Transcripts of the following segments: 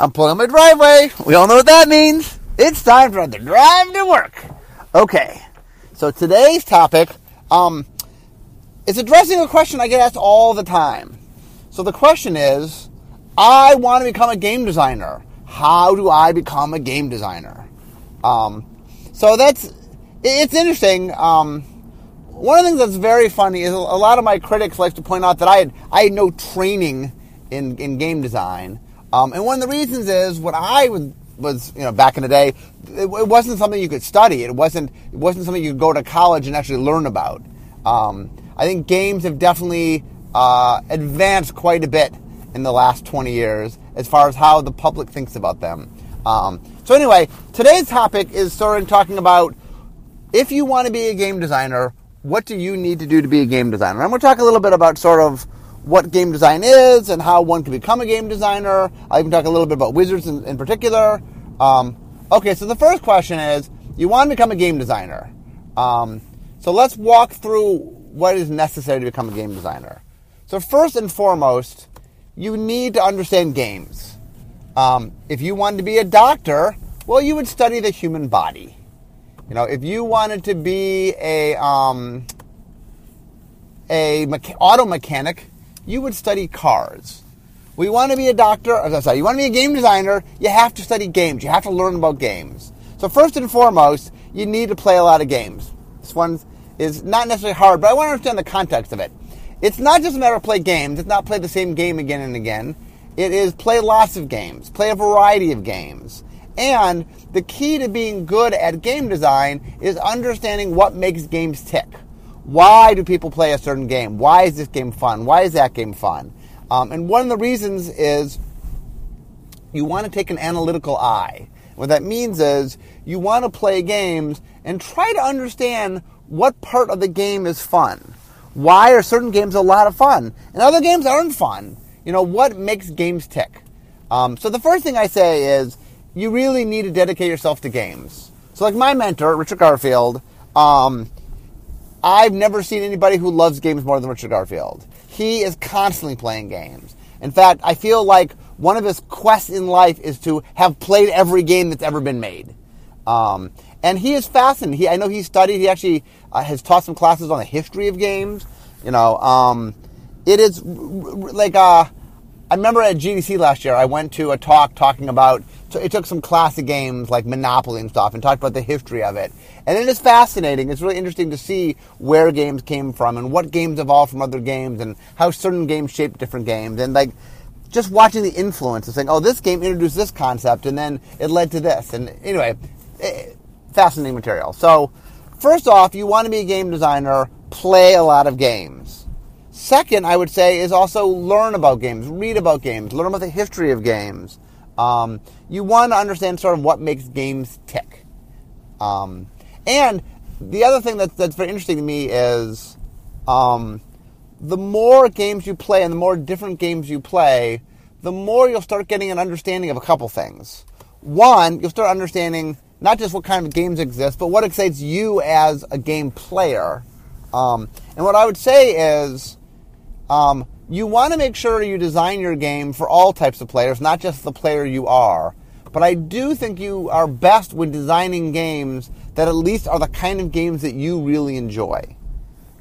I'm pulling my driveway. We all know what that means. It's time for the drive to work. Okay, so today's topic um, is addressing a question I get asked all the time. So the question is, I want to become a game designer. How do I become a game designer? Um, so that's it's interesting. Um, one of the things that's very funny is a lot of my critics like to point out that I had I had no training in, in game design, um, and one of the reasons is what I was, was you know back in the day, it, it, wasn't something you could study. It wasn't it wasn't something you could go to college and actually learn about. Um, I think games have definitely uh, advanced quite a bit in the last 20 years as far as how the public thinks about them. Um, so anyway, today's topic is sort of talking about if you want to be a game designer, what do you need to do to be a game designer? I'm going to talk a little bit about sort of what game design is and how one can become a game designer. I even talk a little bit about wizards in, in particular. Um, okay, so the first question is you want to become a game designer. Um, so let's walk through what is necessary to become a game designer. So, first and foremost, you need to understand games. Um, if you wanted to be a doctor, well, you would study the human body. You know, if you wanted to be a um, a mecha- auto mechanic, you would study cards. We want to be a doctor, as I said, you want to be a game designer, you have to study games. You have to learn about games. So first and foremost, you need to play a lot of games. This one is not necessarily hard, but I want to understand the context of it. It's not just a matter of play games. It's not play the same game again and again. It is play lots of games, play a variety of games. And the key to being good at game design is understanding what makes games tick. Why do people play a certain game? Why is this game fun? Why is that game fun? Um, and one of the reasons is you want to take an analytical eye. What that means is you want to play games and try to understand what part of the game is fun. Why are certain games a lot of fun and other games aren't fun? You know, what makes games tick? Um, so the first thing I say is you really need to dedicate yourself to games. So, like my mentor, Richard Garfield, um, I've never seen anybody who loves games more than Richard Garfield. He is constantly playing games. In fact, I feel like one of his quests in life is to have played every game that's ever been made. Um, and he is fascinated. He, I know he studied. He actually uh, has taught some classes on the history of games. You know, um, it is like uh, I remember at GDC last year, I went to a talk talking about. So it took some classic games like Monopoly and stuff, and talked about the history of it. And it is fascinating. It's really interesting to see where games came from and what games evolved from other games, and how certain games shaped different games, and like just watching the influence of saying, "Oh, this game introduced this concept, and then it led to this." And anyway, it, eh, fascinating material. So, first off, you want to be a game designer, play a lot of games. Second, I would say, is also learn about games, read about games, learn about the history of games. Um, you want to understand sort of what makes games tick. Um, and the other thing that's, that's very interesting to me is um, the more games you play and the more different games you play, the more you'll start getting an understanding of a couple things. One, you'll start understanding not just what kind of games exist, but what excites you as a game player. Um, and what I would say is, um, you want to make sure you design your game for all types of players, not just the player you are. But I do think you are best when designing games that at least are the kind of games that you really enjoy.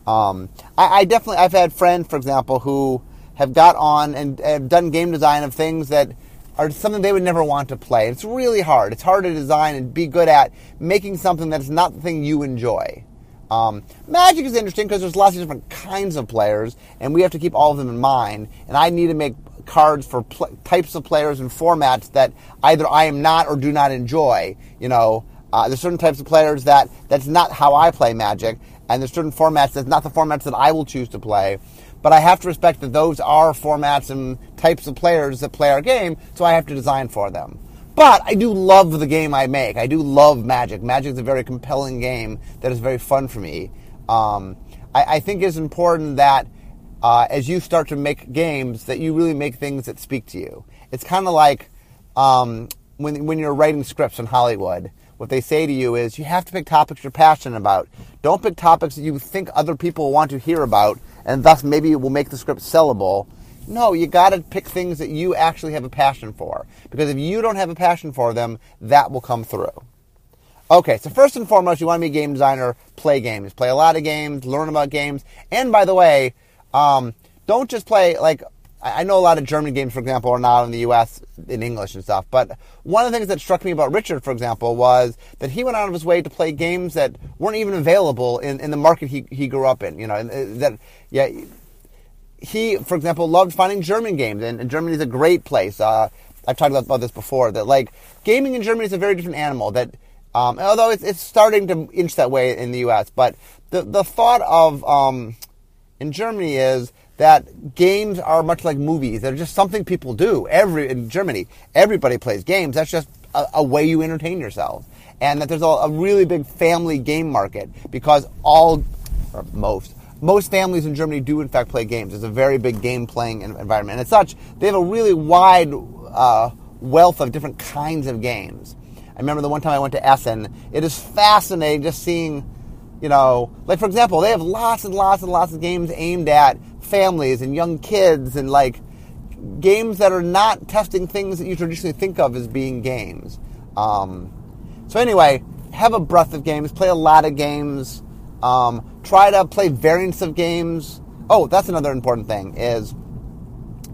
Um, I, I, definitely, I've had friends, for example, who have got on and have done game design of things that are something they would never want to play. It's really hard. It's hard to design and be good at making something that is not the thing you enjoy. Um, Magic is interesting because there's lots of different kinds of players, and we have to keep all of them in mind. And I need to make cards for pl- types of players and formats that either I am not or do not enjoy. You know, uh, there's certain types of players that that's not how I play Magic, and there's certain formats that's not the formats that I will choose to play. But I have to respect that those are formats and types of players that play our game, so I have to design for them. But I do love the game I make. I do love Magic. Magic is a very compelling game that is very fun for me. Um, I, I, think it's important that uh, as you start to make games, that you really make things that speak to you. It's kind of like um, when when you're writing scripts in Hollywood. What they say to you is you have to pick topics you're passionate about. Don't pick topics that you think other people want to hear about and thus maybe it will make the script sellable. No, you got to pick things that you actually have a passion for. Because if you don't have a passion for them, that will come through. Okay, so first and foremost, you want to be a game designer, play games. Play a lot of games, learn about games. And by the way, um, don't just play, like, I know a lot of German games, for example, are not in the U.S. in English and stuff. But one of the things that struck me about Richard, for example, was that he went out of his way to play games that weren't even available in, in the market he, he grew up in. You know, that yeah, he, for example, loved finding German games, and, and Germany is a great place. Uh, I've talked about, about this before. That like gaming in Germany is a very different animal. That um, although it's, it's starting to inch that way in the U.S., but the the thought of um, in Germany is that games are much like movies. They're just something people do. Every in Germany, everybody plays games. That's just a, a way you entertain yourself. And that there's a, a really big family game market because all, or most, most families in Germany do in fact play games. It's a very big game playing environment. And as such, they have a really wide uh, wealth of different kinds of games. I remember the one time I went to Essen. It is fascinating just seeing, you know, like for example, they have lots and lots and lots of games aimed at families and young kids and like games that are not testing things that you traditionally think of as being games. Um, so anyway, have a breadth of games, play a lot of games. Um, try to play variants of games. Oh, that's another important thing is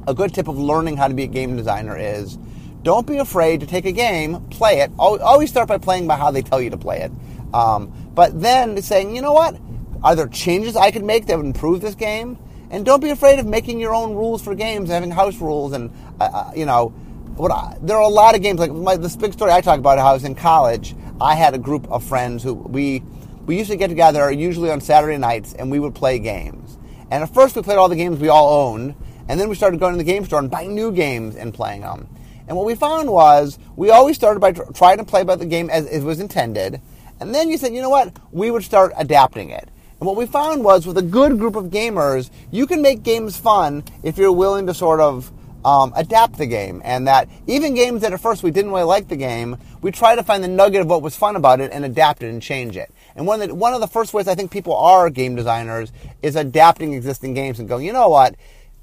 a good tip of learning how to be a game designer is don't be afraid to take a game, play it. Always start by playing by how they tell you to play it. Um, but then saying, you know what? Are there changes I could make that would improve this game? And don't be afraid of making your own rules for games, having house rules, and uh, uh you know, I, there are a lot of games. Like my, this big story I talk about, how I was in college. I had a group of friends who we we used to get together usually on Saturday nights and we would play games. And at first we played all the games we all owned, and then we started going to the game store and buying new games and playing them. And what we found was we always started by tr- trying to play by the game as it was intended, and then you said, you know what, we would start adapting it. And what we found was with a good group of gamers, you can make games fun if you're willing to sort of um, adapt the game. And that even games that at first we didn't really like the game, we try to find the nugget of what was fun about it and adapt it and change it. And one of the, one of the first ways I think people are game designers is adapting existing games and going, you know what,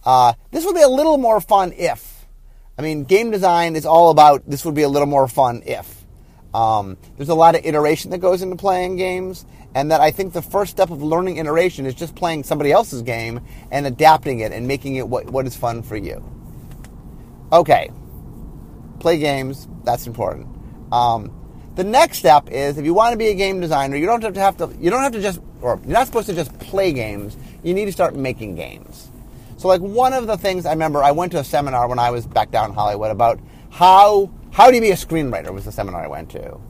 uh, this would be a little more fun if. I mean, game design is all about this would be a little more fun if. Um, there's a lot of iteration that goes into playing games, and that I think the first step of learning iteration is just playing somebody else's game and adapting it and making it what, what is fun for you. Okay, play games, that's important. Um, the next step is if you want to be a game designer, you don't have to have to you don't have to just or you're not supposed to just play games. You need to start making games. So like one of the things I remember I went to a seminar when I was back down in Hollywood about how how do you be a screenwriter was the seminar I went to.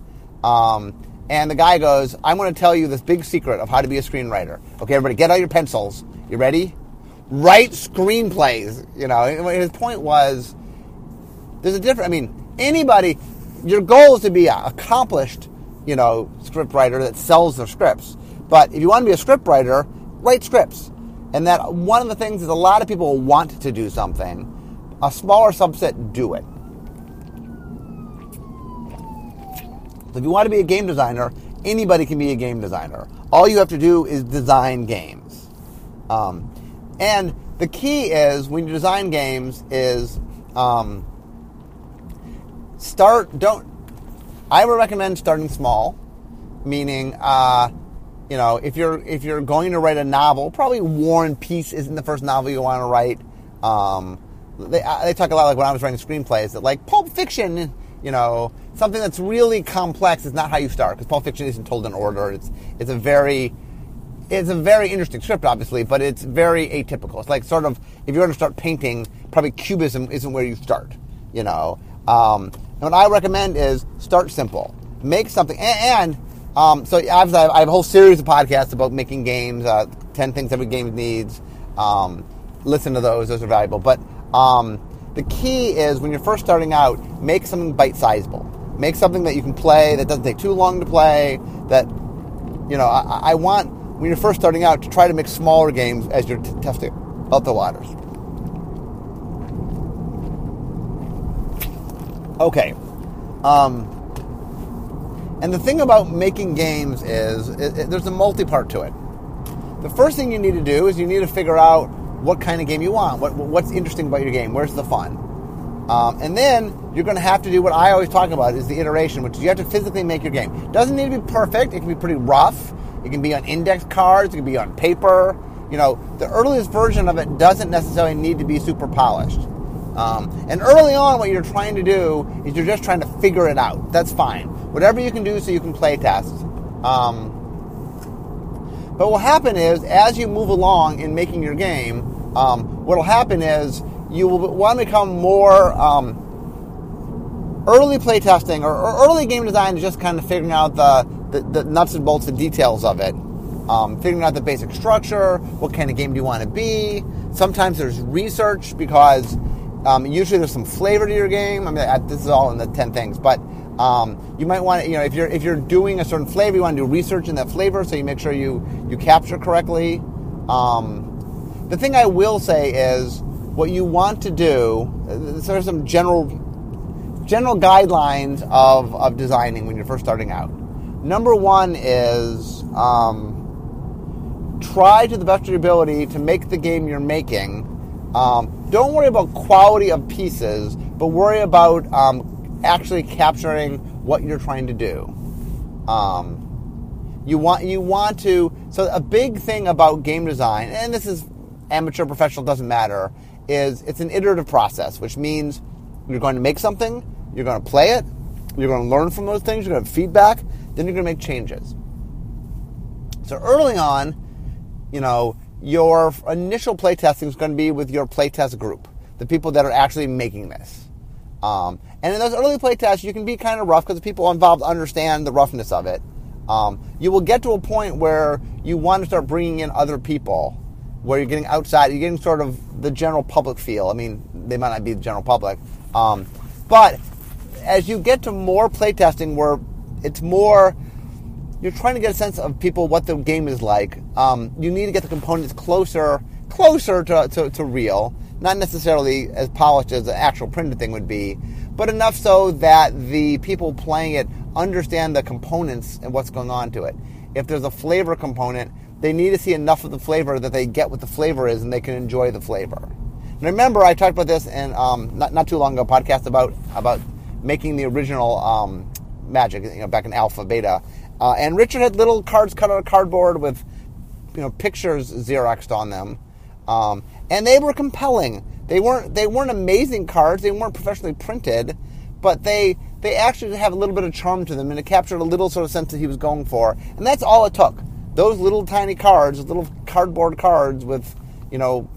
Um, and the guy goes, I'm going to tell you this big secret of how to be a screenwriter. Okay, everybody, get out your pencils. You ready? Write screenplays. You know, his point was there's a different, I mean, anybody, your goal is to be an accomplished, you know, script writer that sells their scripts. But if you want to be a script writer, write scripts. And that one of the things is a lot of people want to do something. A smaller subset do it. So if you want to be a game designer, anybody can be a game designer. All you have to do is design games. Um, and the key is when you design games is um, start. Don't. I would recommend starting small, meaning. Uh, you know, if you're if you're going to write a novel, probably War and Peace isn't the first novel you want to write. Um, they, they talk a lot like when I was writing screenplays that like Pulp Fiction you know, something that's really complex is not how you start because Pulp Fiction isn't told in order. It's it's a very it's a very interesting script, obviously, but it's very atypical. It's like sort of if you're going to start painting, probably cubism isn't where you start. You know, um, and what I recommend is start simple, make something, and, and um, so I have, I have, a whole series of podcasts about making games, uh, ten things every game needs. Um, listen to those; those are valuable. But um, the key is when you're first starting out, make something bite sizable. Make something that you can play that doesn't take too long to play. That you know, I, I want when you're first starting out to try to make smaller games as you're t- testing out the waters. Okay. Um, and the thing about making games is it, it, there's a multi part to it. The first thing you need to do is you need to figure out what kind of game you want, what, what's interesting about your game, where's the fun. Um, and then you're going to have to do what I always talk about is the iteration, which is you have to physically make your game. It doesn't need to be perfect. It can be pretty rough. It can be on index cards. It can be on paper. You know, the earliest version of it doesn't necessarily need to be super polished. Um, and early on, what you're trying to do is you're just trying to figure it out. That's fine. Whatever you can do so you can play test. Um, but what will happen is, as you move along in making your game, um, what will happen is you will want to become more um, early playtesting or, or, early game design is just kind of figuring out the, the, the nuts and bolts and details of it. Um, figuring out the basic structure, what kind of game do you want to be. Sometimes there's research because um, usually there's some flavor to your game. I mean, this is all in the 10 things, but um, you might want to, you know, if you're if you're doing a certain flavor, you want to do research in that flavor so you make sure you you capture correctly. Um, the thing I will say is what you want to do. There are some general general guidelines of of designing when you're first starting out. Number one is um, try to the best of your ability to make the game you're making. Don't worry about quality of pieces, but worry about um, actually capturing what you're trying to do. Um, you want you want to. So a big thing about game design, and this is amateur, professional, doesn't matter is it's an iterative process, which means you're going to make something, you're going to play it, you're going to learn from those things, you're going to have feedback, then you're going to make changes. So early on, you know, your initial playtesting is going to be with your playtest group, the people that are actually making this. Um, and in those early playtests, you can be kind of rough because the people involved understand the roughness of it. Um, you will get to a point where you want to start bringing in other people where you're getting outside, you're getting sort of the general public feel. I mean, they might not be the general public, um, but as you get to more playtesting, where it's more, you're trying to get a sense of people what the game is like. Um, you need to get the components closer, closer to, to, to real, not necessarily as polished as the actual printed thing would be, but enough so that the people playing it understand the components and what's going on to it. If there's a flavor component, they need to see enough of the flavor that they get what the flavor is and they can enjoy the flavor. And remember, I talked about this in um, not, not too long ago podcast about about making the original um, Magic, you know, back in Alpha Beta. Uh, and Richard had little cards cut out of cardboard with you know pictures xeroxed on them, um, and they were compelling. They weren't they weren't amazing cards. They weren't professionally printed, but they they actually have a little bit of charm to them, and it captured a little sort of sense that he was going for. And that's all it took those little tiny cards, little cardboard cards with, you know,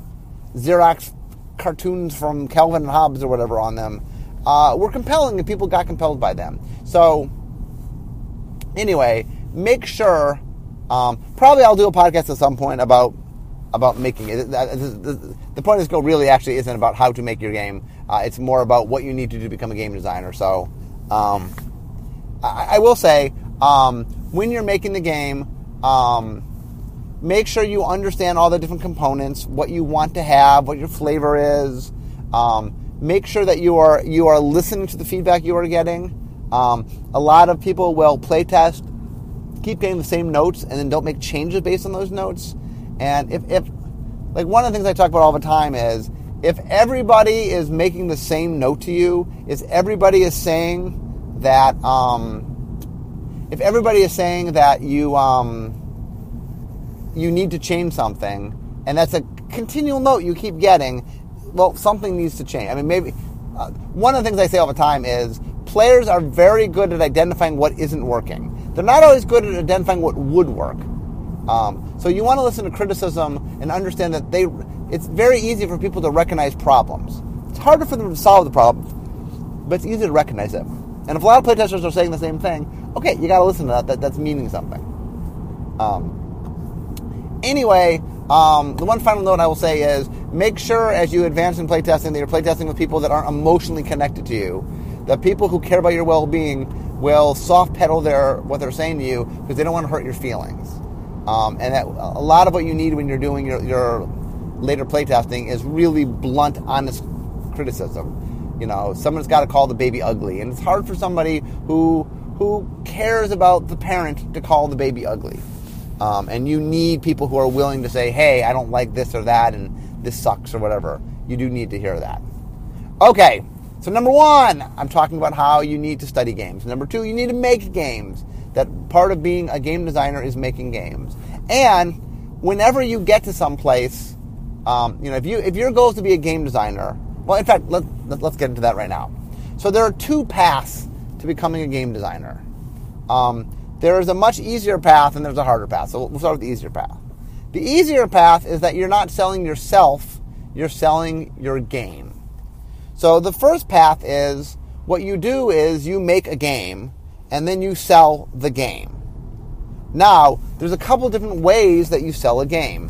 Xerox cartoons from Calvin and Hobbes or whatever on them, uh, were compelling and people got compelled by them. So, anyway, make sure. Um, probably I'll do a podcast at some point about about making it. The point this go really actually isn't about how to make your game. Uh, it's more about what you need to do to become a game designer. So, um, I, I, will say um, when you're making the game, um, make sure you understand all the different components, what you want to have, what your flavor is. Um, make sure that you are you are listening to the feedback you are getting. Um, a lot of people will play test, keep getting the same notes, and then don't make changes based on those notes. And if, if like one of the things I talk about all the time is if everybody is making the same note to you, is everybody is saying that um, if everybody is saying that you um, you need to change something, and that's a continual note you keep getting, well, something needs to change. I mean, maybe uh, one of the things I say all the time is players are very good at identifying what isn't working. They're not always good at identifying what would work. Um, so you want to listen to criticism and understand that they. It's very easy for people to recognize problems. It's harder for them to solve the problem, but it's easy to recognize them. And if a lot of playtesters are saying the same thing, okay, you got to listen to that. that. That's meaning something. Um, anyway, um, the one final note I will say is make sure as you advance in playtesting that you're playtesting with people that aren't emotionally connected to you. That people who care about your well-being will soft pedal their what they're saying to you because they don't want to hurt your feelings. Um, and that a lot of what you need when you're doing your, your later playtesting is really blunt, honest criticism you know, someone's got to call the baby ugly, and it's hard for somebody who who cares about the parent to call the baby ugly. Um, and you need people who are willing to say, "Hey, I don't like this or that," and this sucks or whatever. You do need to hear that. Okay, so number one, I'm talking about how you need to study games. Number two, you need to make games. That part of being a game designer is making games. And whenever you get to some place, um, you know, if you if your goal is to be a game designer, well, in fact, let, let, us get into that right now. So there are two paths to becoming a game designer. Um, there is a much easier path and there's a harder path. So we'll start with the easier path. The easier path is that you're not selling yourself, you're selling your game. So the first path is what you do is you make a game and then you sell the game. Now, there's a couple different ways that you sell a game.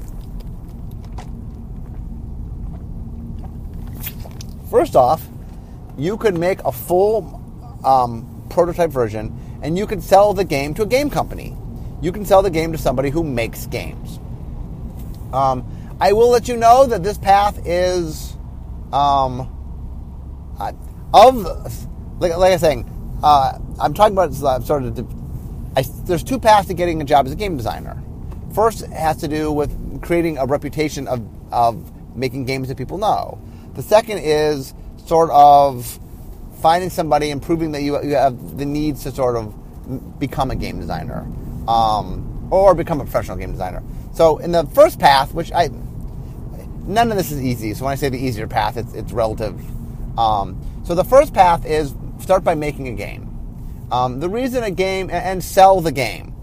First off, you could make a full um, prototype version and you can sell the game to a game company. You can sell the game to somebody who makes games. Um, I will let you know that this path is um, uh, of like, like I was saying. Uh, I'm talking about uh, sort of. I, there's two paths to getting a job as a game designer. First has to do with creating a reputation of, of making games that people know. The second is sort of finding somebody and proving that you, you have the needs to sort of become a game designer um, or become a professional game designer. So in the first path, which I none of this is easy. So when I say the easier path, it's, it's relative. Um, so the first path is start by making a game. Um, the reason a game and sell the game.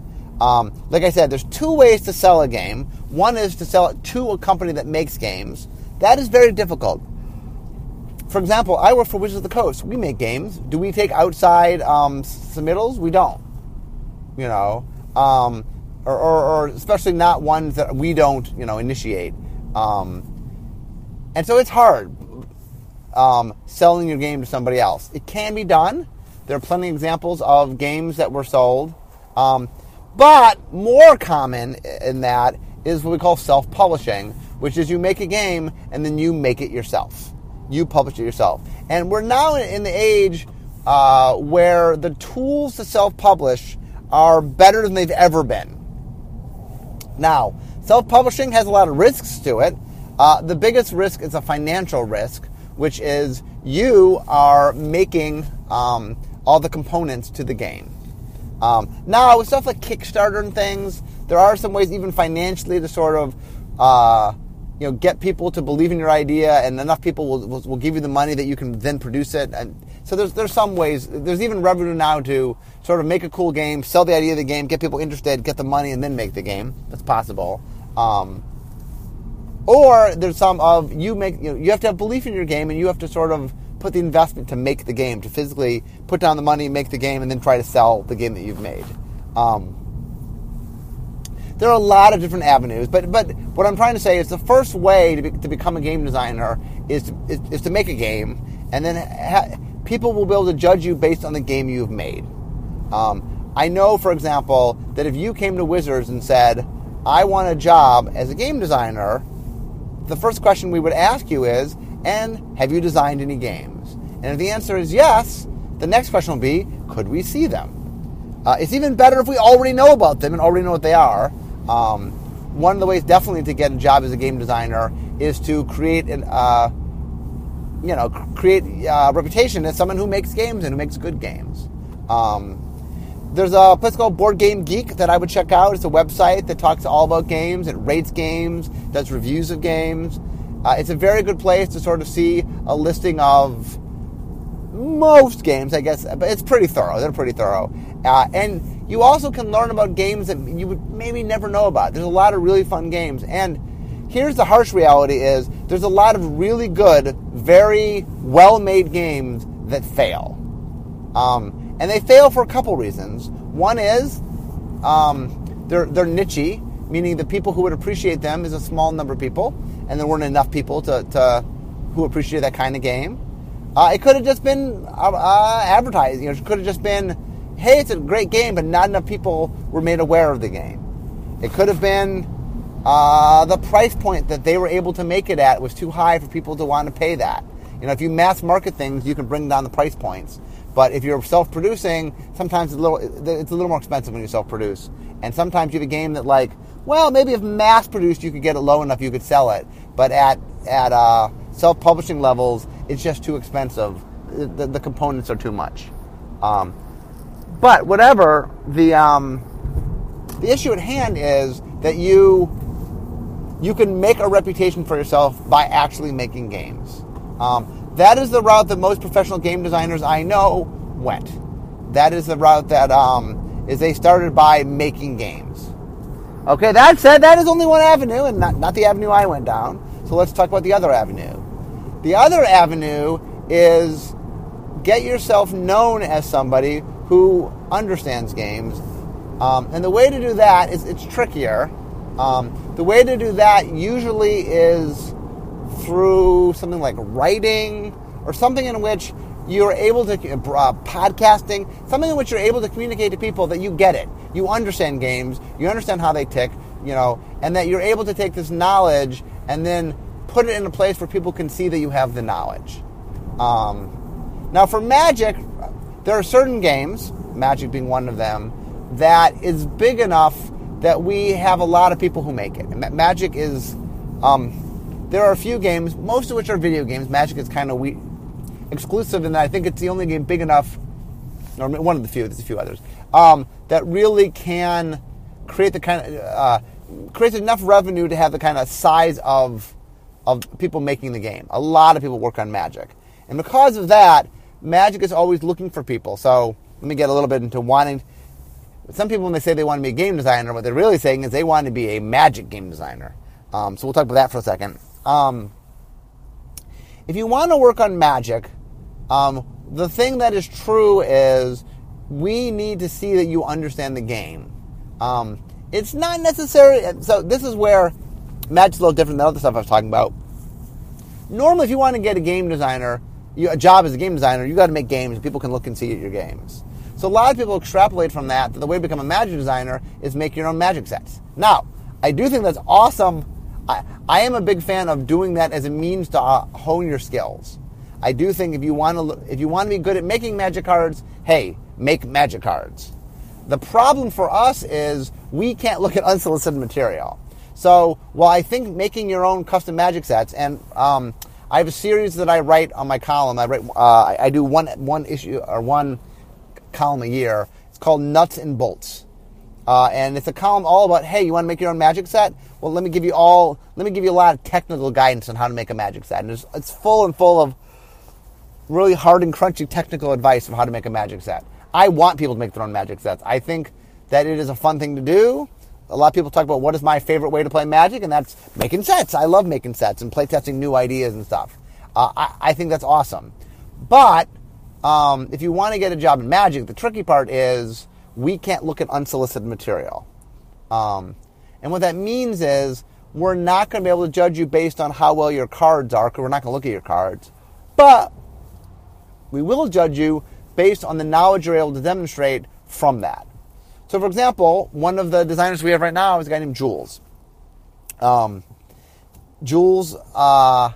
Um, like I said, there's two ways to sell a game. One is to sell it to a company that makes games. That is very difficult for example, I work for Wizards of the Coast. We make games. Do we take outside um, submittals? We don't. You know, um, or, or, or, especially not ones that we don't, you know, initiate. Um, and so it's hard um, selling your game to somebody else. It can be done. There are plenty of examples of games that were sold. Um, but more common in that is what we call self-publishing, which is you make a game and then you make it yourself. You publish it yourself. And we're now in the age uh, where the tools to self publish are better than they've ever been. Now, self publishing has a lot of risks to it. Uh, the biggest risk is a financial risk, which is you are making um, all the components to the game. Um, now, with stuff like Kickstarter and things, there are some ways, even financially, to sort of uh, you know, get people to believe in your idea, and enough people will, will, will, give you the money that you can then produce it. And so there's there's some ways. There's even revenue now to sort of make a cool game, sell the idea of the game, get people interested, get the money, and then make the game. That's possible. Um, or there's some of you make you, know, you have to have belief in your game, and you have to sort of put the investment to make the game, to physically put down the money, make the game, and then try to sell the game that you've made. Um, there are a lot of different avenues, but but what I'm trying to say is the first way to, be, to become a game designer is to, is, is to make a game, and then ha- people will be able to judge you based on the game you've made. Um, I know, for example, that if you came to Wizards and said, "I want a job as a game designer," the first question we would ask you is, "And have you designed any games?" And if the answer is yes, the next question will be, "Could we see them?" Uh, it's even better if we already know about them and already know what they are. Um, one of the ways definitely to get a job as a game designer is to create an uh, you know create a uh, reputation as someone who makes games and who makes good games. Um, there's a place called Board Game Geek that I would check out. It's a website that talks all about games. It rates games, does reviews of games. Uh, it's a very good place to sort of see a listing of most games, I guess, but it's pretty thorough. They're pretty thorough. Uh, and you also can learn about games that you would maybe never know about. There's a lot of really fun games. And here's the harsh reality is there's a lot of really good, very well-made games that fail. Um, and they fail for a couple reasons. One is um, they're, they're niche, meaning the people who would appreciate them is a small number of people, and there weren't enough people to, to who appreciate that kind of game. Uh, it could have just been uh, uh, advertising. You know, it could have just been hey, it's a great game, but not enough people were made aware of the game. It could have been uh, the price point that they were able to make it at was too high for people to want to pay that. You know, if you mass market things, you can bring down the price points. But if you're self-producing, sometimes it's a little it's a little more expensive when you self-produce. And sometimes you have a game that like, well, maybe if mass produced, you could get it low enough you could sell it. But at at uh, self-publishing levels, it's just too expensive. The, the components are too much. Um, but whatever the um, the issue at hand is that you you can make a reputation for yourself by actually making games. Um, that is the route that most professional game designers I know went. That is the route that um, is they started by making games. Okay, that said, that is only one avenue, and not, not the avenue I went down. So let's talk about the other avenue. The other avenue is get yourself known as somebody who understands games. Um, and the way to do that is it's trickier. Um, the way to do that usually is through something like writing or something in which you're able to uh, podcasting something in which you're able to communicate to people that you get it. You understand games you understand how they tick you know and that you're able to take this knowledge and then put it in a place where people can see that you have the knowledge. Um, now for magic there are certain games magic being one of them that is big enough that we have a lot of people who make it. Magic is um, there are a few games, most of which are video games. Magic is kind of we- exclusive that I think it's the only game big enough, or one of the few. There's a few others um, that really can create the kind of uh, creates enough revenue to have the kind of size of of people making the game. A lot of people work on Magic, and because of that, Magic is always looking for people. So let me get a little bit into wanting. Some people, when they say they want to be a game designer, what they're really saying is they want to be a Magic game designer. Um, so we'll talk about that for a second. Um, if you want to work on magic, um, the thing that is true is we need to see that you understand the game. Um, it's not necessary. So this is where magic's a little different than other stuff I was talking about. Normally, if you want to get a game designer, you, a job as a game designer, you got to make games. People can look and see your games. So a lot of people extrapolate from that that the way to become a magic designer is make your own magic sets. Now, I do think that's awesome I, I am a big fan of doing that as a means to uh, hone your skills. I do think if you want to if you want to be good at making magic cards, hey, make magic cards. The problem for us is we can't look at unsolicited material. So while I think making your own custom magic sets, and um, I have a series that I write on my column. I write, uh, I do one one issue or one column a year. It's called Nuts and Bolts, uh, and it's a column all about hey, you want to make your own magic set? well, let me give you all, let me give you a lot of technical guidance on how to make a magic set. And it's, it's full and full of really hard and crunchy technical advice of how to make a magic set. I want people to make their own magic sets. I think that it is a fun thing to do. A lot of people talk about what is my favorite way to play magic, and that's making sets. I love making sets and playtesting new ideas and stuff. Uh, I, I, think that's awesome. But um, if you want to get a job in magic, the tricky part is we can't look at unsolicited material. Um, and what that means is we're not going to be able to judge you based on how well your cards are, because we're not going to look at your cards. But we will judge you based on the knowledge you're able to demonstrate from that. So, for example, one of the designers we have right now is a guy named Jules. Um, Jules, uh,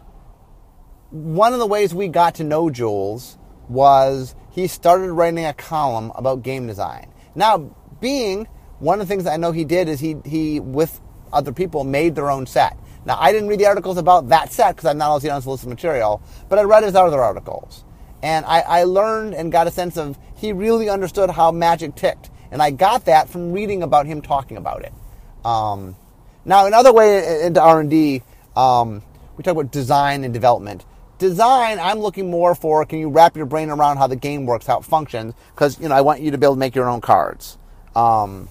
one of the ways we got to know Jules was he started writing a column about game design. Now, being one of the things I know he did is he, he with other people, made their own set. Now, I didn't read the articles about that set because I'm not to see unsolicited material, but I read his other articles. And I, I learned and got a sense of he really understood how magic ticked. And I got that from reading about him talking about it. Um, now, another way into R&D, um, we talk about design and development. Design, I'm looking more for can you wrap your brain around how the game works, how it functions, because you know I want you to be able to make your own cards. Um,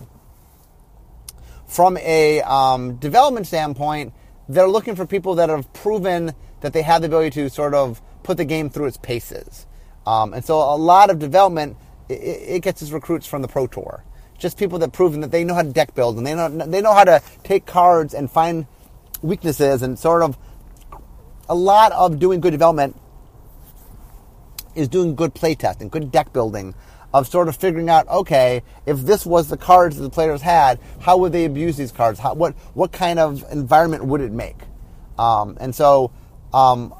from a um, development standpoint, they're looking for people that have proven that they have the ability to sort of put the game through its paces. Um, and so a lot of development, it, it, gets its recruits from the Pro Tour. Just people that proven that they know how to deck build and they know, they know how to take cards and find weaknesses and sort of a lot of doing good development is doing good playtesting, good deck building, of sort of figuring out, okay, if this was the cards that the players had, how would they abuse these cards? How, what what kind of environment would it make? Um, and so, um,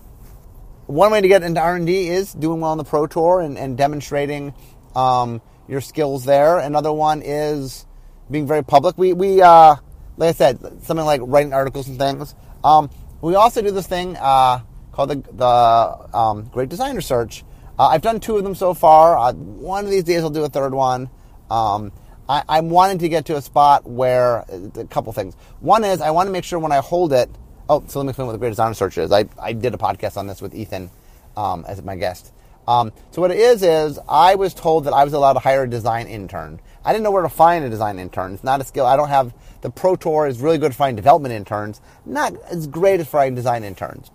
one way to get into R and D is doing well on the Pro Tour and, and demonstrating um, your skills there. Another one is being very public. We we uh, like I said, something like writing articles and things. Um, we also do this thing uh, called the, the um, Great Designer Search. Uh, I've done two of them so far. Uh, one of these days I'll do a third one. Um, I, am wanting to get to a spot where a couple things. One is I want to make sure when I hold it. Oh, so let me explain what the Great Designer Search is. I, I did a podcast on this with Ethan um, as my guest. Um, so what it is is I was told that I was allowed to hire a design intern. I didn't know where to find a design intern. It's not a skill. I don't have the Pro Tour is really good for finding development interns, not as great as finding design interns.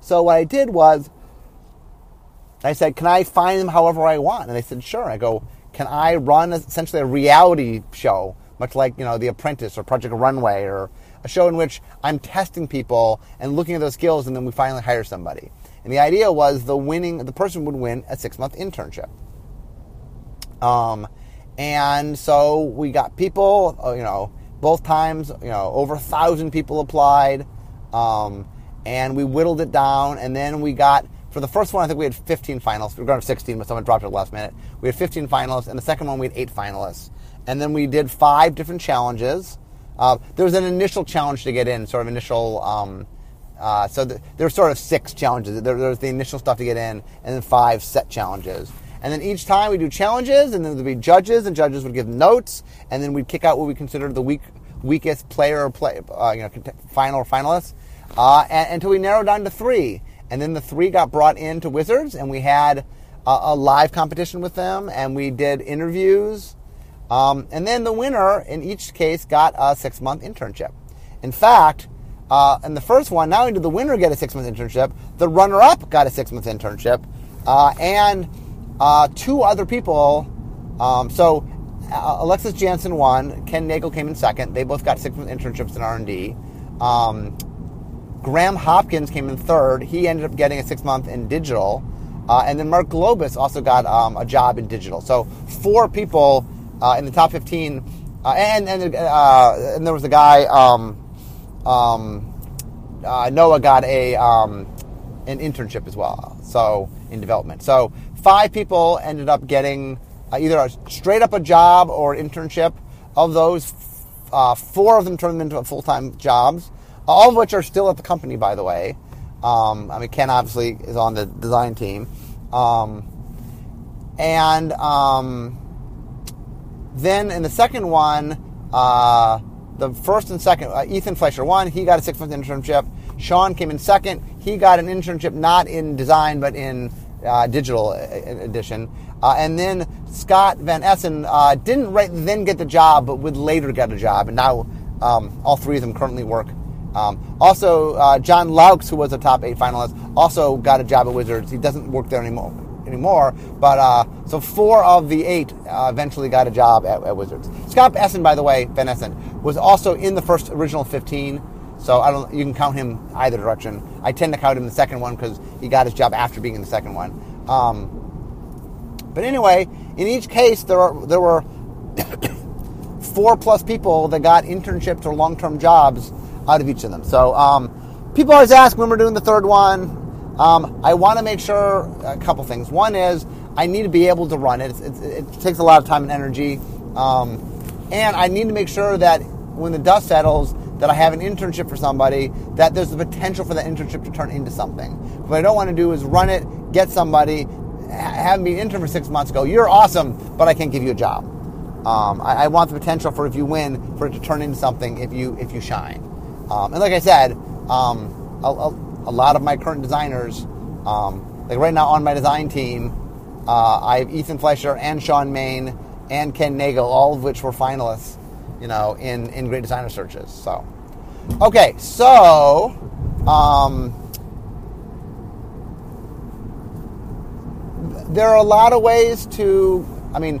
So what I did was I said, "Can I find them however I want?" And they said, "Sure." I go, "Can I run essentially a reality show, much like you know The Apprentice or Project Runway, or a show in which I'm testing people and looking at those skills, and then we finally hire somebody?" And the idea was the winning, the person would win a six month internship. Um, and so we got people, uh, you know, both times, you know, over a thousand people applied. Um, and we whittled it down. And then we got, for the first one, I think we had 15 finalists. We were going to 16, but someone dropped it last minute. We had 15 finalists. And the second one, we had eight finalists. And then we did five different challenges. Uh, there was an initial challenge to get in, sort of initial. Um, uh, so the, there were sort of six challenges. There, there was the initial stuff to get in, and then five set challenges. And then each time we do challenges, and then there'd be judges, and judges would give notes, and then we'd kick out what we considered the weak, weakest player or play, uh, you know, final or finalists, uh, and, until we narrowed down to three. And then the three got brought into Wizards, and we had a, a live competition with them, and we did interviews. Um, and then the winner, in each case, got a six month internship. In fact, uh, in the first one, not only did the winner get a six month internship, the runner up got a six month internship, uh, and uh, two other people. Um, so uh, Alexis Janson won. Ken Nagle came in second. They both got six month internships in R and D. Um, Graeme Hopkins came in third. He ended up getting a six month in digital. Uh, and then Mark Globus also got um, a job in digital. So four people uh, in the top 15. Uh, and and, uh, and there was a guy, um, um, Noah got a um, an internship as well. So in development. So five people ended up getting uh, either a, straight up a job or an internship. Of those, uh, four of them turned into full time jobs, all of which are still at the company, by the way. Um, I mean, Ken obviously is on the design team. Um, and um, then in the second one, uh, the first and second, uh, Ethan Fleischer won. He got a six month internship. Shawn came in second. He got an internship not in design, but in uh, digital edition. Uh, and then Scott Van Essen uh, didn't right then get the job, but would later get a job. And now um, all three of them currently work. Um, also, uh, Jon Loucks, who was a top eight finalist, also got a job at Wizards. He doesn't work there anymore. Anymore, but uh, so four of the eight uh, eventually got a job at, at, Wizards. Scott Essen, by the way, Van Essen, was also in the first original 15 so I don't. You can count him either direction. I tend to count him the second one because he got his job after being in the second one. Um, but anyway, in each case, there are there were four plus people that got internships or long term jobs out of each of them. So um, people always ask when we're doing the third one. Um, I want to make sure a couple things. One is I need to be able to run it. It's, it takes a lot of time and energy, um, and I need to make sure that when the dust settles, that I have an internship for somebody, that there's the potential for that internship to turn into something. What I don't want to do is run it, get somebody, have me intern for six months, go, you're awesome, but I can't give you a job. Um, I, I, want the potential for if you win, for it to turn into something if you if you shine. Um, and like I said, um, a, a, a, lot of my current designers, um, like right now on my design team, uh, I have Ethan Fleischer and Shawn Main and Ken Nagle, all of which were finalists you know, in, in great designer searches. So, okay, so um, there are a lot of ways to. I mean,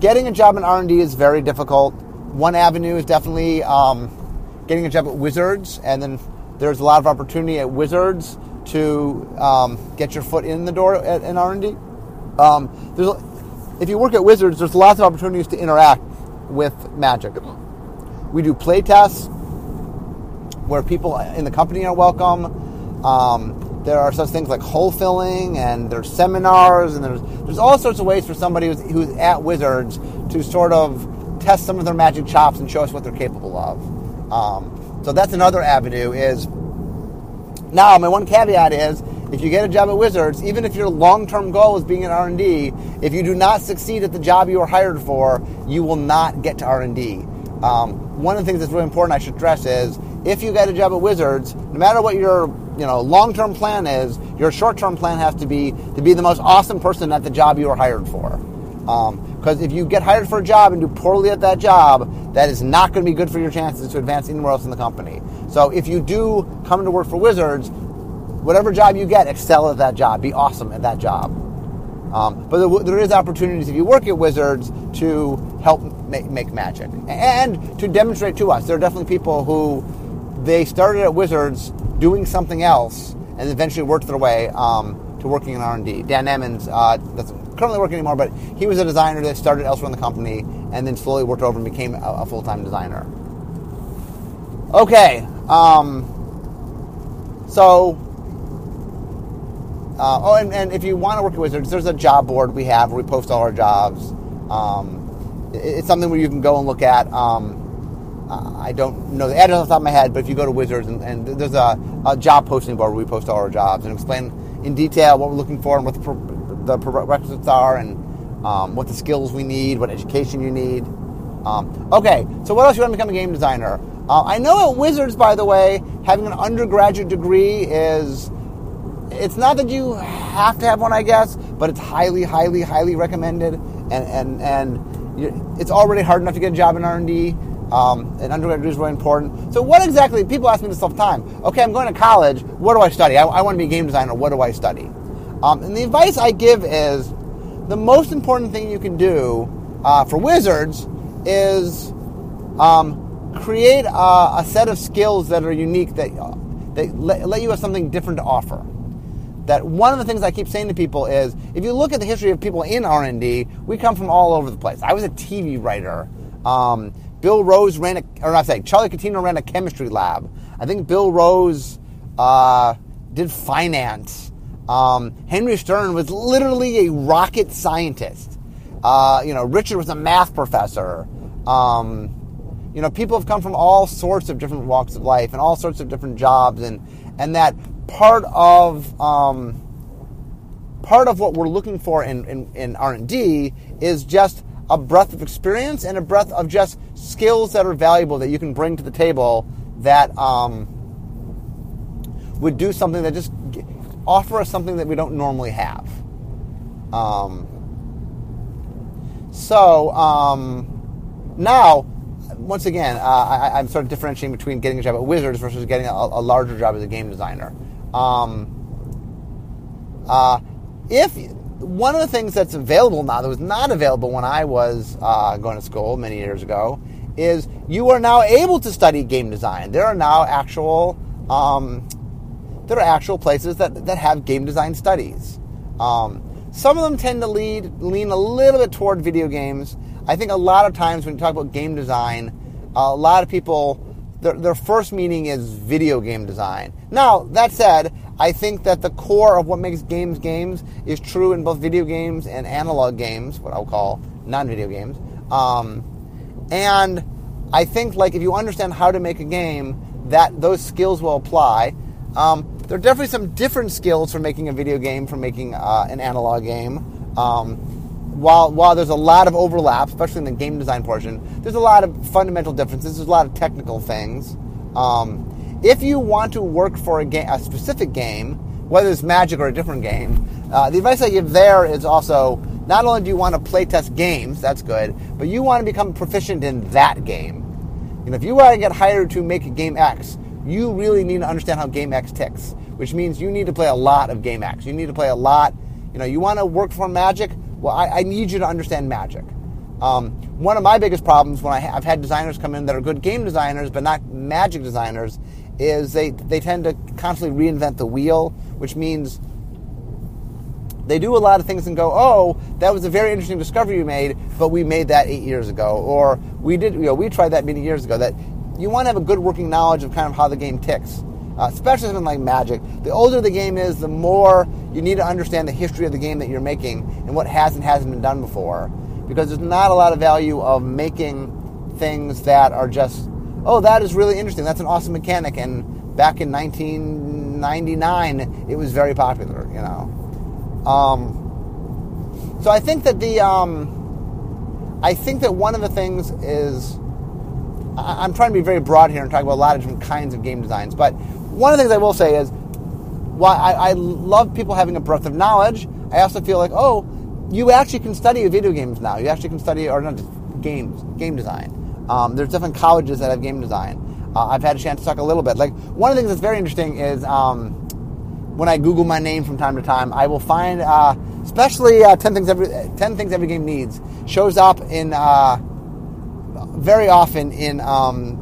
getting a job in R and D is very difficult. One avenue is definitely um, getting a job at Wizards, and then there's a lot of opportunity at Wizards to um, get your foot in the door at, in R and D. Um, if you work at Wizards, there's lots of opportunities to interact with Magic. We do play tests where people in the company are welcome. Um, there are such things like hole filling, and there's seminars, and there's there's all sorts of ways for somebody who's, who's at Wizards to sort of test some of their magic chops and show us what they're capable of. Um, so that's another avenue is Now, my one caveat is if you get a job at Wizards, even if your long-term goal is being in R&D, if you do not succeed at the job you were hired for, you will not get to R&D. Um, one of the things that's really important I should stress is if you get a job at Wizards, no matter what your you know long-term plan is, your short-term plan has to be to be the most awesome person at the job you were hired for. Because um, if you get hired for a job and do poorly at that job, that is not going to be good for your chances to advance anywhere else in the company. So if you do come to work for Wizards, whatever job you get, excel at that job. Be awesome at that job. Um, but there, there is opportunities if you work at Wizards to help make, make magic and to demonstrate to us. There are definitely people who they started at Wizards doing something else and eventually worked their way um, to working in R&D. Dan Emmons uh, doesn't currently work anymore, but he was a designer that started elsewhere in the company and then slowly worked over and became a, a full-time designer. Okay, um, so uh, oh, and, and, if you want to work at Wizards, there's a job board we have where we post all our jobs. Um, it, it's something where you can go and look at. Um, I don't know the address off the top of my head, but if you go to Wizards and, and there's a, a, job posting board where we post all our jobs and explain in detail what we're looking for and what the, the prerequisites are and um, what the skills we need, what education you need. Um, okay, so what else you want to become a game designer? Uh, I know at Wizards, by the way, having an undergraduate degree is it's not that you have to have one, I guess, but it's highly, highly, highly recommended, and and and it's already hard enough to get a job in R and D. Um, and undergraduate is really important. So, what exactly? People ask me this all the time. Okay, I'm going to college. What do I study? I, I want to be a game designer. What do I study? Um, and the advice I give is the most important thing you can do uh, for wizards is um, create a, a, set of skills that are unique that, that let, let you have something different to offer that one of the things I keep saying to people is if you look at the history of people in R&D, we come from all over the place. I was a TV writer. Um, Bill Rose ran a, or not saying, Charlie Catino ran a chemistry lab. I think Bill Rose uh, did finance. Um, Henry Stern was literally a rocket scientist. Uh, you know, Richard was a math professor. Um, you know, people have come from all sorts of different walks of life and all sorts of different jobs, and and that part of um, part of what we're looking for in, in, in R&D is just a breadth of experience and a breadth of just skills that are valuable that you can bring to the table that um, would do something that just offer us something that we don't normally have. Um, so um, now once again, uh, I, am sort of differentiating between getting a job at Wizards versus getting a, a larger job as a game designer. Um, uh, if one of the things that's available now that was not available when I was uh, going to school many years ago is you are now able to study game design. There are now actual um, there are actual places that, that have game design studies. Um, some of them tend to lead lean a little bit toward video games. I think a lot of times when you talk about game design, a lot of people their, their first meaning is video game design. Now, that said, I think that the core of what makes games games is true in both video games and analog games, what I'll call non-video games. Um, and I think like if you understand how to make a game, that those skills will apply. Um, there are definitely some different skills for making a video game from making uh, an analog game. Um, while while there's a lot of overlap, especially in the game design portion, there's a lot of fundamental differences. There's a lot of technical things. Um, if you want to work for a, a specific game, whether it's Magic or a different game, uh, the advice I give there is also not only do you want to play test games, that's good, but you want to become proficient in that game. You know, if you want to get hired to make a game X, you really need to understand how game X ticks, which means you need to play a lot of game X. You need to play a lot. You know, you want to work for Magic well, I, I need you to understand magic. Um, one of my biggest problems when I have had designers come in that are good game designers but not magic designers is they, they tend to constantly reinvent the wheel, which means they do a lot of things and go, oh, that was a very interesting discovery you made, but we made that eight years ago, or we did, you know, we tried that many years ago. That you want to have a good working knowledge of kind of how the game ticks uh, especially something like Magic. The older the game is, the more you need to understand the history of the game that you're making and what has and hasn't been done before. Because there's not a lot of value of making things that are just, oh, that is really interesting. That's an awesome mechanic. And back in 1999, it was very popular. You know, um, so I think that the um, I think that one of the things is I, am trying to be very broad here and talk about a lot of different kinds of game designs. But one of the things I will say is, while I, I love people having a breadth of knowledge, I also feel like oh, you actually can study video games now. You actually can study or not games, game design. Um, there's different colleges that have game design. Uh, I've had a chance to talk a little bit. Like one of the things that's very interesting is um, when I Google my name from time to time, I will find, uh, especially uh, ten things every ten things every game needs shows up in uh, very often in um,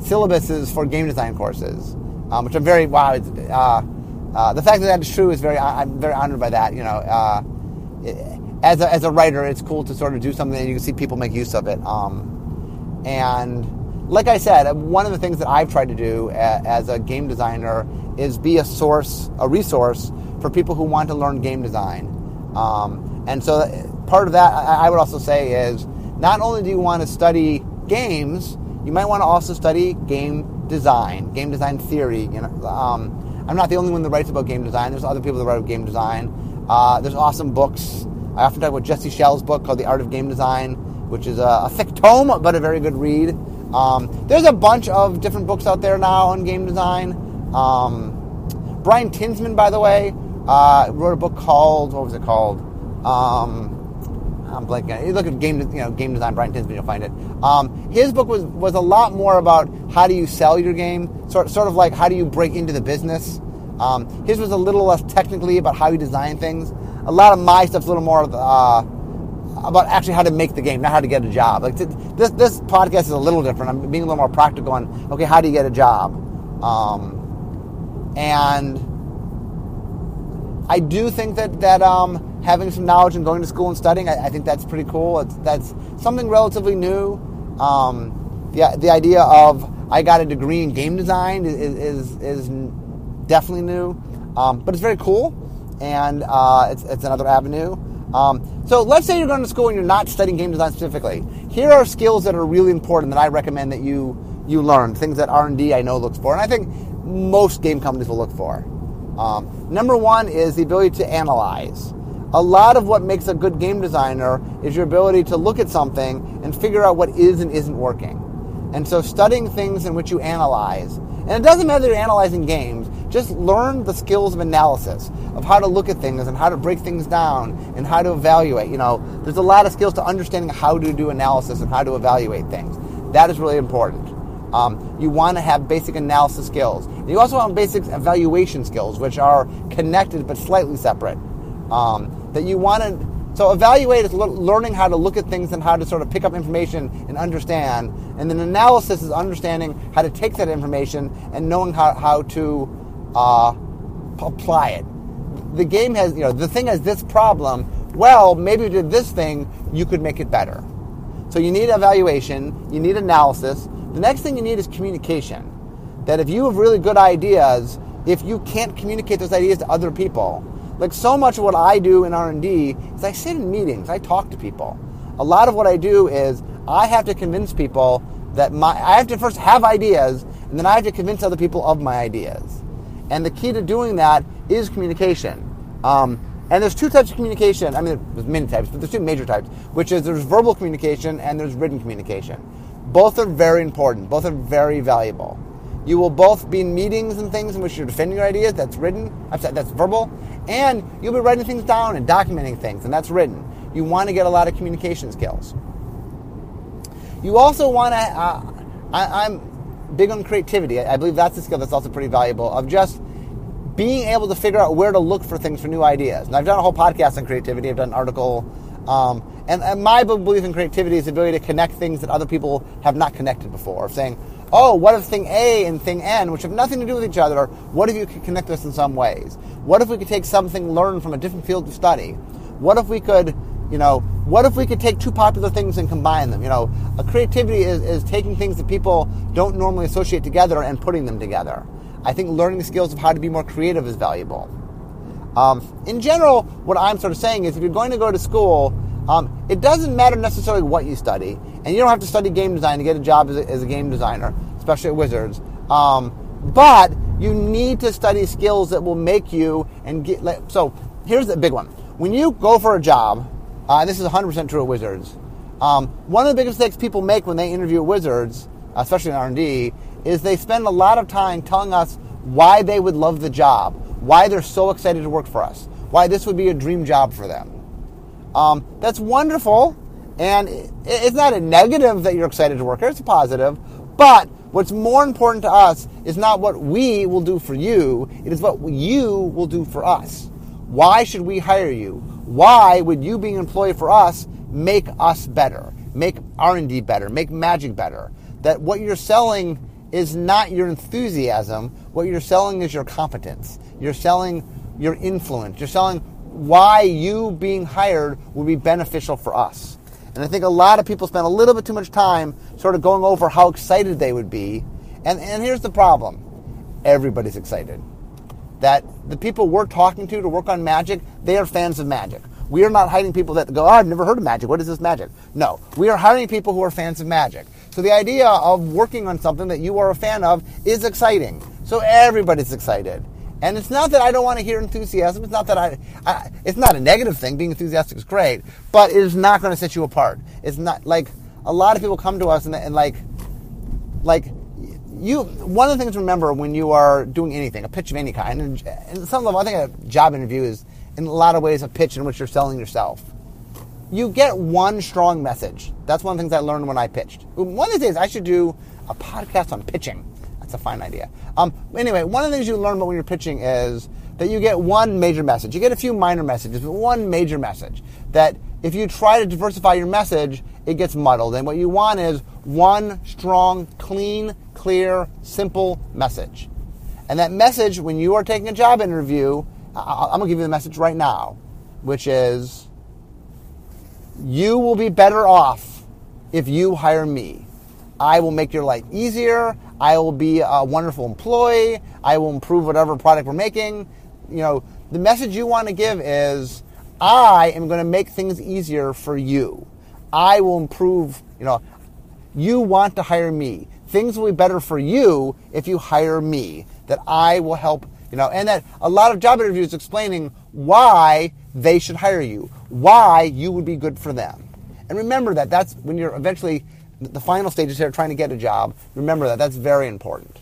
syllabuses for game design courses, um, which I'm very wow. Uh, uh, the fact that that is true is very I'm very honored by that. You know. It, as a, as a writer, it's cool to sort of do something and you can see people make use of it. Um, and like I said, one of the things that I've tried to do as a game designer is be a source, a resource for people who want to learn game design. Um, and so part of that, I would also say, is not only do you want to study games, you might want to also study game design, game design theory. You know, um, I'm not the only one that writes about game design. There's other people that write about game design. Uh, there's awesome books. I often talk about Jesse Schell's book called The Art of Game Design which is a, a thick tome, but a very good read. Um, there's a bunch of different books out there now on game design. Um, Brian Tinsman, by the way, uh, wrote a book called what was it called? Um, I'm blanking. You look at game, you know, game design. Brian Tinsman, you'll find it. Um, his book was was a lot more about how do you sell your game, sort sort of like how do you break into the business. Um, his was a little less technically about how you design things. A lot of my stuff's a little more uh, about actually how to make the game, not how to get a job. Like this, this podcast is a little different. I'm being a little more practical on okay, how do you get a job? Um, and I do think that that um, having some knowledge and going to school and studying, I, I think that's pretty cool. It's, that's something relatively new. Um, the the idea of I got a degree in game design is is, is definitely new, um, but it's very cool, and uh, it's it's another avenue. Um, so let's say you're going to school and you're not studying game design specifically. Here are skills that are really important that I recommend that you you learn. Things that R and D I know looks for, and I think most game companies will look for. Um, number one is the ability to analyze. A lot of what makes a good game designer is your ability to look at something and figure out what is and isn't working. And so studying things in which you analyze, and it doesn't matter if you're analyzing games, just learn the skills of analysis, of how to look at things and how to break things down and how to evaluate. You know, there's a lot of skills to understanding how to do analysis and how to evaluate things. That is really important. Um, you want to have basic analysis skills. You also want basic evaluation skills, which are connected but slightly separate. Um, that you want to so evaluate is learning how to look at things and how to sort of pick up information and understand. And then analysis is understanding how to take that information and knowing how, how to uh, apply it. The game has, you know, the thing has this problem. Well, maybe you did this thing, you could make it better. So you need evaluation, you need analysis. The next thing you need is communication. That if you have really good ideas, if you can't communicate those ideas to other people, like so much of what I do in R&D is I sit in meetings, I talk to people. A lot of what I do is I have to convince people that my I have to first have ideas and then I have to convince other people of my ideas. And the key to doing that is communication. Um, and there's two types of communication. I mean, there's many types, but there's two major types, which is there's verbal communication and there's written communication. Both are very important. Both are very valuable. You will both be in meetings and things in which you're defending your ideas. That's written. That's verbal. And you'll be writing things down and documenting things, and that's written. You want to get a lot of communication skills. You also want to. Uh, I, I'm big on creativity. I believe that's a skill that's also pretty valuable of just being able to figure out where to look for things for new ideas. And I've done a whole podcast on creativity. I've done an article. Um, and, and, my belief in creativity is the ability to connect things that other people have not connected before. Of saying, oh, what if thing A and thing N, which have nothing to do with each other, what if you could connect this in some ways? What if we could take something learned from a different field of study? What if we could you know, what if we could take two popular things and combine them? You know, a creativity is, is taking things that people don't normally associate together and putting them together. I think learning the skills of how to be more creative is valuable. Um, in general, what I'm sort of saying is if you're going to go to school, um, it doesn't matter necessarily what you study, and you don't have to study game design to get a job as a, as a game designer, especially at Wizards. Um, but You need to study skills that will make you and get. Like, so here's the big one: when you go for a job, uh, this is 100% true at Wizards. Um, one of the biggest mistakes people make when they interview Wizards, especially in R&D, is they spend a lot of time telling us why they would love the job, why they're so excited to work for us, why this would be a dream job for them. Um, that's wonderful, and it's not a negative that you're excited to work here, it's a positive. But what's more important to us is not what we will do for you, it is what you will do for us. Why should we hire you? Why would you being an employee for us make us better, make R&D better, make magic better? That what you're selling is not your enthusiasm. What you're selling is your competence. You're selling your influence. You're selling why you being hired will be beneficial for us. And I think a lot of people spend a little bit too much time sort of going over how excited they would be. And, and here's the problem everybody's excited. That the people we're talking to to work on magic, they are fans of magic. We are not hiring people that go, oh, I've never heard of magic. What is this magic? No, we are hiring people who are fans of magic. So the idea of working on something that you are a fan of is exciting. So everybody's excited. And it's not that I don't want to hear enthusiasm. It's not that I, I it's not a negative thing. Being enthusiastic is great, but it is not going to set you apart. It's not like a lot of people come to us and, and like, like you. One of the things to remember when you are doing anything, a pitch of any kind, and, and some level, I think a job interview is in a lot of ways a pitch in which you're selling yourself you get one strong message. That's one of the things I learned when I pitched. One of these days, I should do a podcast on pitching. That's a fine idea. Um, anyway, one of the things you learn about when you're pitching is that you get one major message. You get a few minor messages, but one major message. That if you try to diversify your message, it gets muddled. And what you want is one strong, clean, clear, simple message. And that message, when you are taking a job interview, I'm going to give you the message right now, which is you will be better off if you hire me. I will make your life easier. I will be a wonderful employee. I will improve whatever product we're making. You know, the message you want to give is I am going to make things easier for you. I will improve, you know, you want to hire me. Things will be better for you if you hire me. That I will help, you know, and that a lot of job interviews explaining why they should hire you, why you would be good for them. And remember that that's when you're eventually the final stages here trying to get a job. Remember that that's very important.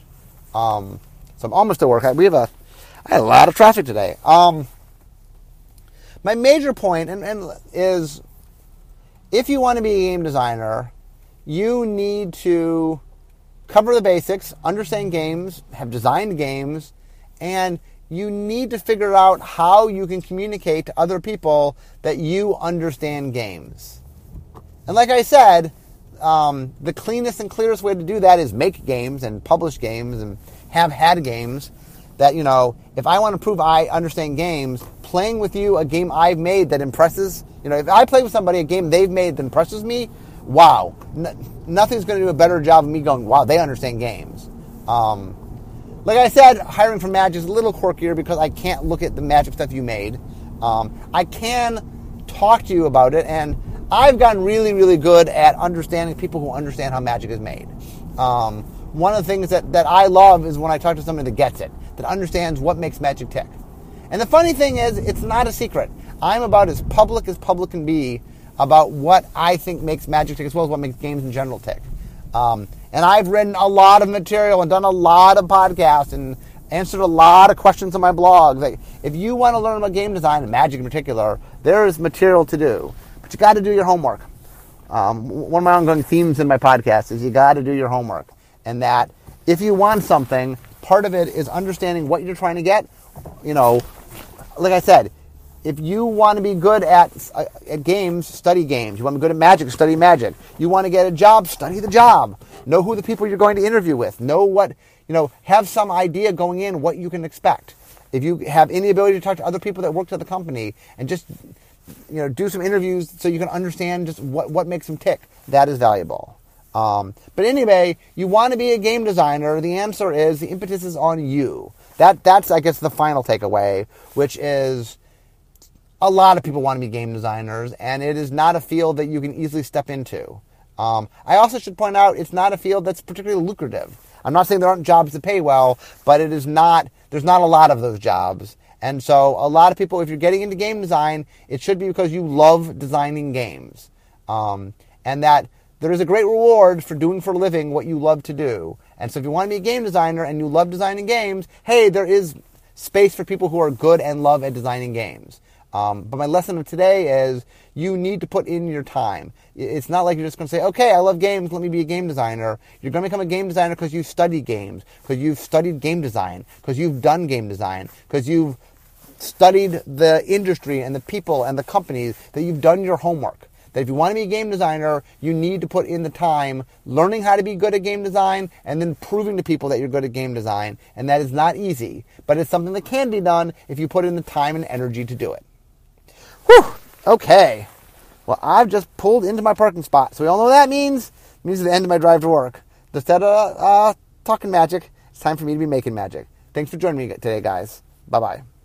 Um, so I'm almost at work. We have a I had a lot of traffic today. Um, my major point and, and is if you want to be a game designer, you need to cover the basics, understand games, have designed games, and you need to figure out how you can communicate to other people that you understand games. And like I said, um, the cleanest and clearest way to do that is make games and publish games and have had games that, you know, if I want to prove I understand games, playing with you a game I've made that impresses, you know, if I play with somebody a game they've made that impresses me, wow, n- nothing's going to do a better job of me going, wow, they understand games. Um, like I said, hiring for Magic is a little quirkier because I can't look at the Magic stuff you made. Um, I can talk to you about it, and I've gotten really, really good at understanding people who understand how Magic is made. Um, one of the things that, that I love is when I talk to somebody that gets it, that understands what makes Magic tick. And the funny thing is, it's not a secret. I'm about as public as public can be about what I think makes Magic tick as well as what makes games in general tick. Um, and I've written a lot of material and done a lot of podcasts and answered a lot of questions on my blog. Like, if you want to learn about game design and magic in particular, there is material to do. But you got to do your homework. Um, one of my ongoing themes in my podcast is you got to do your homework. And that if you want something, part of it is understanding what you're trying to get. You know, like I said, if you want to be good at, uh, at games, study games. You want to be good at magic, study magic. You want to get a job, study the job. Know who the people you're going to interview with. Know what, you know, have some idea going in what you can expect. If you have any ability to talk to other people that work at the company and just, you know, do some interviews so you can understand just what, what makes them tick, that is valuable. Um, but anyway, you want to be a game designer. The answer is the impetus is on you. That that's I guess the final takeaway, which is a lot of people want to be game designers, and it is not a field that you can easily step into. Um, I also should point out it's not a field that's particularly lucrative. I'm not saying there aren't jobs that pay well, but it is not. There's not a lot of those jobs. And so, a lot of people, if you're getting into game design, it should be because you love designing games. Um, and that there is a great reward for doing for a living what you love to do. And so, if you want to be a game designer and you love designing games, hey, there is space for people who are good and love at designing games. Um, but my lesson of today is you need to put in your time. It's not like you're just going to say, okay, I love games, let me be a game designer. You're going to become a game designer because you study games, because you've studied game design, because you've done game design, because you've studied the industry and the people and the companies, that you've done your homework. That if you want to be a game designer, you need to put in the time learning how to be good at game design and then proving to people that you're good at game design. And that is not easy, but it's something that can be done if you put in the time and energy to do it. Whew! Okay. Well, I've just pulled into my parking spot, so we all know what that means. It means the end of my drive to work. Instead of uh, talking magic, it's time for me to be making magic. Thanks for joining me today, guys. Bye bye.